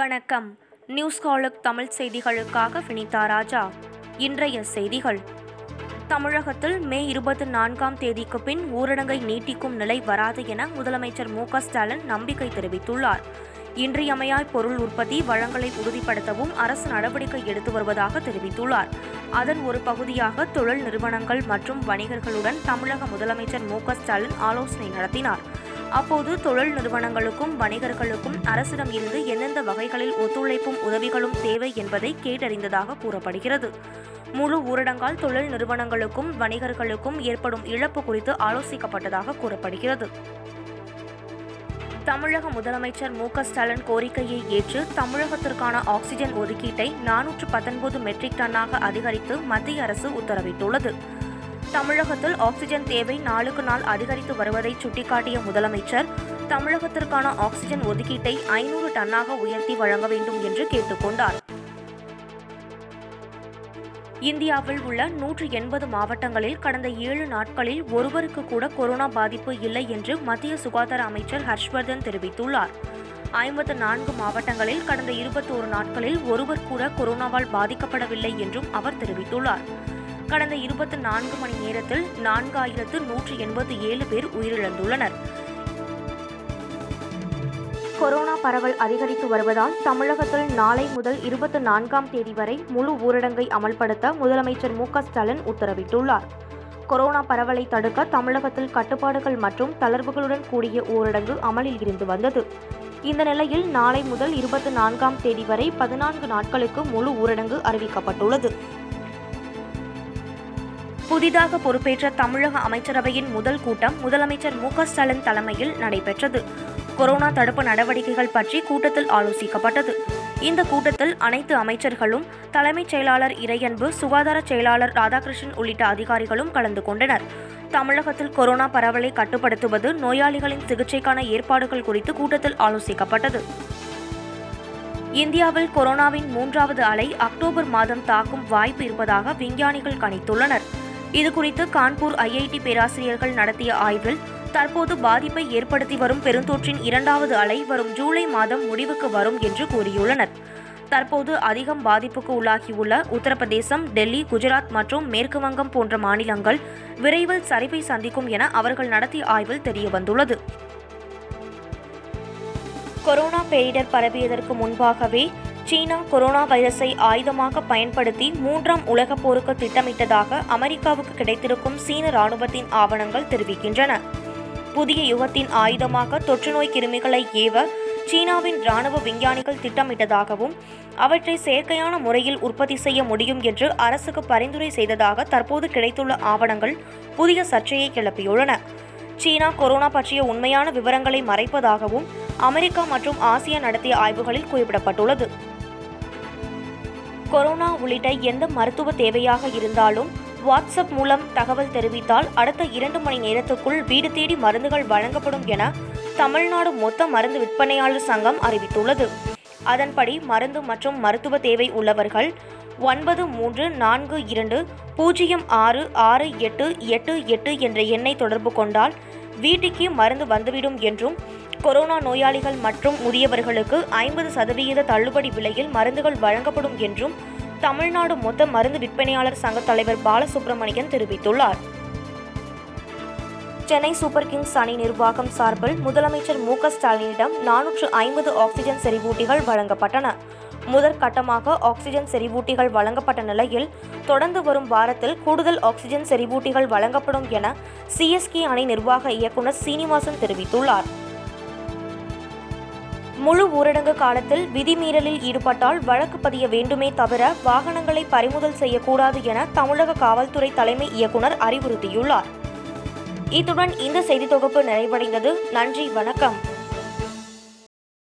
வணக்கம். நியூஸ் காலுக் தமிழ் செய்திகளுக்காக வினிதா ராஜா. இன்றைய செய்திகள். தமிழகத்தில் மே இருபத்தி நான்காம் தேதிக்கு பின் ஊரடங்கை நீட்டிக்கும் நிலை வராது என முதலமைச்சர் மு ஸ்டாலின் நம்பிக்கை தெரிவித்துள்ளார். இன்றியமையாய் பொருள் உற்பத்தி வளங்களை உறுதிப்படுத்தவும் அரசு நடவடிக்கை எடுத்து வருவதாக தெரிவித்துள்ளார். அதன் ஒரு பகுதியாக தொழில் நிறுவனங்கள் மற்றும் வணிகர்களுடன் தமிழக முதலமைச்சர் மு ஸ்டாலின் ஆலோசனை நடத்தினார். அப்போது தொழில் நிறுவனங்களுக்கும் வணிகர்களுக்கும் அரசிடம் இருந்து எந்தெந்த வகைகளில் ஒத்துழைப்பும் உதவிகளும் தேவை என்பதை கேட்டறிந்ததாக கூறப்படுகிறது. முழு ஊரடங்கால் தொழில் நிறுவனங்களுக்கும் வணிகர்களுக்கும் ஏற்படும் இழப்பு குறித்து ஆலோசிக்கப்பட்டதாக கூறப்படுகிறது. தமிழக முதலமைச்சர் மு ஸ்டாலின் கோரிக்கையை ஏற்று தமிழகத்திற்கான ஆக்சிஜன் ஒதுக்கீட்டை நானூற்று பத்தொன்பது மெட்ரிக் டன்னாக அதிகரித்து மத்திய அரசு உத்தரவிட்டுள்ளது. தமிழகத்தில் ஆக்சிஜன் தேவை நாளுக்கு நாள் அதிகரித்து வருவதை சுட்டிக்காட்டிய முதலமைச்சர் தமிழகத்திற்கான ஆக்சிஜன் ஒதுக்கீட்டை ஐநூறு டன்னாக உயர்த்தி வழங்க வேண்டும் என்று கேட்டுக்கொண்டார். இந்தியாவில் உள்ள நூற்று எண்பது மாவட்டங்களில் கடந்த ஏழு நாட்களில் ஒருவருக்கு கூட கொரோனா பாதிப்பு இல்லை என்று மத்திய சுகாதார அமைச்சர் ஹர்ஷ்வர்தன் தெரிவித்துள்ளார். ஐம்பத்து நான்கு மாவட்டங்களில் கடந்த இருபத்தோரு நாட்களில் ஒருவர் கூட கொரோனாவால் பாதிக்கப்படவில்லை என்றும் அவர் தெரிவித்துள்ளார். கடந்த இருபத்தி நான்கு மணி நேரத்தில் நான்காயிரத்து நூற்று எண்பத்தி ஏழு பேர் உயிரிழந்துள்ளனர். கொரோனா பரவல் அதிகரித்து வருவதால் தமிழகத்தில் நாளை முதல் இருபத்தி நான்காம் தேதி வரை முழு ஊரடங்கை அமல்படுத்த முதலமைச்சர் மு ஸ்டாலின் உத்தரவிட்டுள்ளார். கொரோனா பரவலை தடுக்க தமிழகத்தில் கட்டுப்பாடுகள் மற்றும் தளர்வுகளுடன் கூடிய ஊரடங்கு அமலில் இருந்து வந்தது. இந்த நிலையில் நாளை முதல் இருபத்தி நான்காம் தேதி வரை பதினான்கு நாட்களுக்கு முழு ஊரடங்கு அறிவிக்கப்பட்டுள்ளது. புதிதாக பொறுப்பேற்ற தமிழக அமைச்சரவையின் முதல் கூட்டம் முதலமைச்சர் மு ஸ்டாலின் தலைமையில் நடைபெற்றது. கொரோனா தடுப்பு நடவடிக்கைகள் பற்றி கூட்டத்தில் ஆலோசிக்கப்பட்டது. இந்த கூட்டத்தில் அனைத்து அமைச்சர்களும் தலைமைச் செயலாளர் இறையன்பு சுகாதார செயலாளர் ராதாகிருஷ்ணன் உள்ளிட்ட அதிகாரிகளும் கலந்து கொண்டனர். தமிழகத்தில் கொரோனா பரவலை கட்டுப்படுத்துவது நோயாளிகளின் சிகிச்சைக்கான ஏற்பாடுகள் குறித்து கூட்டத்தில் ஆலோசிக்கப்பட்டது. இந்தியாவில் கொரோனாவின் மூன்றாவது அலை அக்டோபர் மாதம் தாக்கும் வாய்ப்பு இருப்பதாக விஞ்ஞானிகள் கணித்துள்ளனர். இதுகுறித்து கான்பூர் ஐஐடி பேராசிரியர்கள் நடத்திய ஆய்வில் தற்போது பாதிப்பை ஏற்படுத்தி வரும் பெருந்தொற்றின் இரண்டாவது அலை வரும் ஜூலை மாதம் முடிவுக்கு வரும் என்று கூறியுள்ளனர். தற்போது அதிகம் பாதிப்புக்கு உள்ளாகியுள்ள உத்தரப்பிரதேசம் டெல்லி குஜராத் மற்றும் மேற்கு வங்கம் போன்ற மாநிலங்கள் விரைவில் சரிவை சந்திக்கும் என அவர்கள் நடத்திய ஆய்வில் தெரியவந்துள்ளது. கொரோனா பேரிடர் பரவியதற்கு முன்பாகவே சீனா கொரோனா வைரஸை ஆயுதமாக பயன்படுத்தி மூன்றாம் உலகப் போருக்கு திட்டமிட்டதாக அமெரிக்காவுக்கு கிடைத்திருக்கும் சீன ராணுவத்தின் ஆவணங்கள் தெரிவிக்கின்றன. புதிய யுகத்தின் ஆயுதமாக தொற்றுநோய் கிருமிகளை ஏவ சீனாவின் ராணுவ விஞ்ஞானிகள் திட்டமிட்டதாகவும் அவற்றை செயற்கையான முறையில் உற்பத்தி செய்ய முடியும் என்று அரசுக்கு பரிந்துரை செய்ததாக தற்போது கிடைத்துள்ள ஆவணங்கள் புதிய சர்ச்சையை கிளப்பியுள்ளன. சீனா கொரோனா பற்றிய உண்மையான விவரங்களை மறைப்பதாகவும் அமெரிக்கா மற்றும் ஆசியா நடத்திய ஆய்வுகளில் குறிப்பிடப்பட்டுள்ளது. கொரோனா உள்ளிட்ட எந்த மருத்துவ தேவையாக இருந்தாலும் வாட்ஸ்அப் மூலம் தகவல் தெரிவித்தால் அடுத்த இரண்டு மணி நேரத்துக்குள் வீடு தேடி மருந்துகள் வழங்கப்படும் என தமிழ்நாடு மொத்த மருந்து விற்பனையாளர் சங்கம் அறிவித்துள்ளது. அதன்படி மருந்து மற்றும் மருத்துவ தேவை உள்ளவர்கள் ஒன்பது மூன்று நான்கு இரண்டு பூஜ்ஜியம் ஆறு ஆறு எட்டு எட்டு எட்டு என்ற எண்ணை தொடர்பு கொண்டால் வீட்டுக்கே மருந்து வந்துவிடும் என்றும் கொரோனா நோயாளிகள் மற்றும் முதியவர்களுக்கு ஐம்பது சதவிகித தள்ளுபடி விலையில் மருந்துகள் வழங்கப்படும் என்றும் தமிழ்நாடு மொத்த மருந்து விற்பனையாளர் சங்க தலைவர் பாலசுப்ரமணியன் தெரிவித்துள்ளார். சென்னை சூப்பர் கிங்ஸ் அணி நிர்வாகம் சார்பில் முதலமைச்சர் மு க ஸ்டாலினிடம் நானூற்று ஐம்பது ஆக்சிஜன் செறிவூட்டிகள் வழங்கப்பட்டன. முதற்கட்டமாக ஆக்சிஜன் செறிவூட்டிகள் வழங்கப்பட்ட நிலையில் தொடர்ந்து வரும் வாரத்தில் கூடுதல் ஆக்சிஜன் செறிவூட்டிகள் வழங்கப்படும் என சிஎஸ்கே அணை நிர்வாக இயக்குநர் சீனிவாசன் தெரிவித்துள்ளார். முழு ஊரடங்கு காலத்தில் விதிமீறலில் ஈடுபட்டால் வழக்கு பதிய வேண்டுமே தவிர வாகனங்களை பறிமுதல் செய்யக்கூடாது என தமிழக காவல்துறை தலைமை இயக்குநர் அறிவுறுத்தியுள்ளார். இத்துடன் இந்த செய்தி தொகுப்பு நிறைவடைந்தது. நன்றி. வணக்கம்.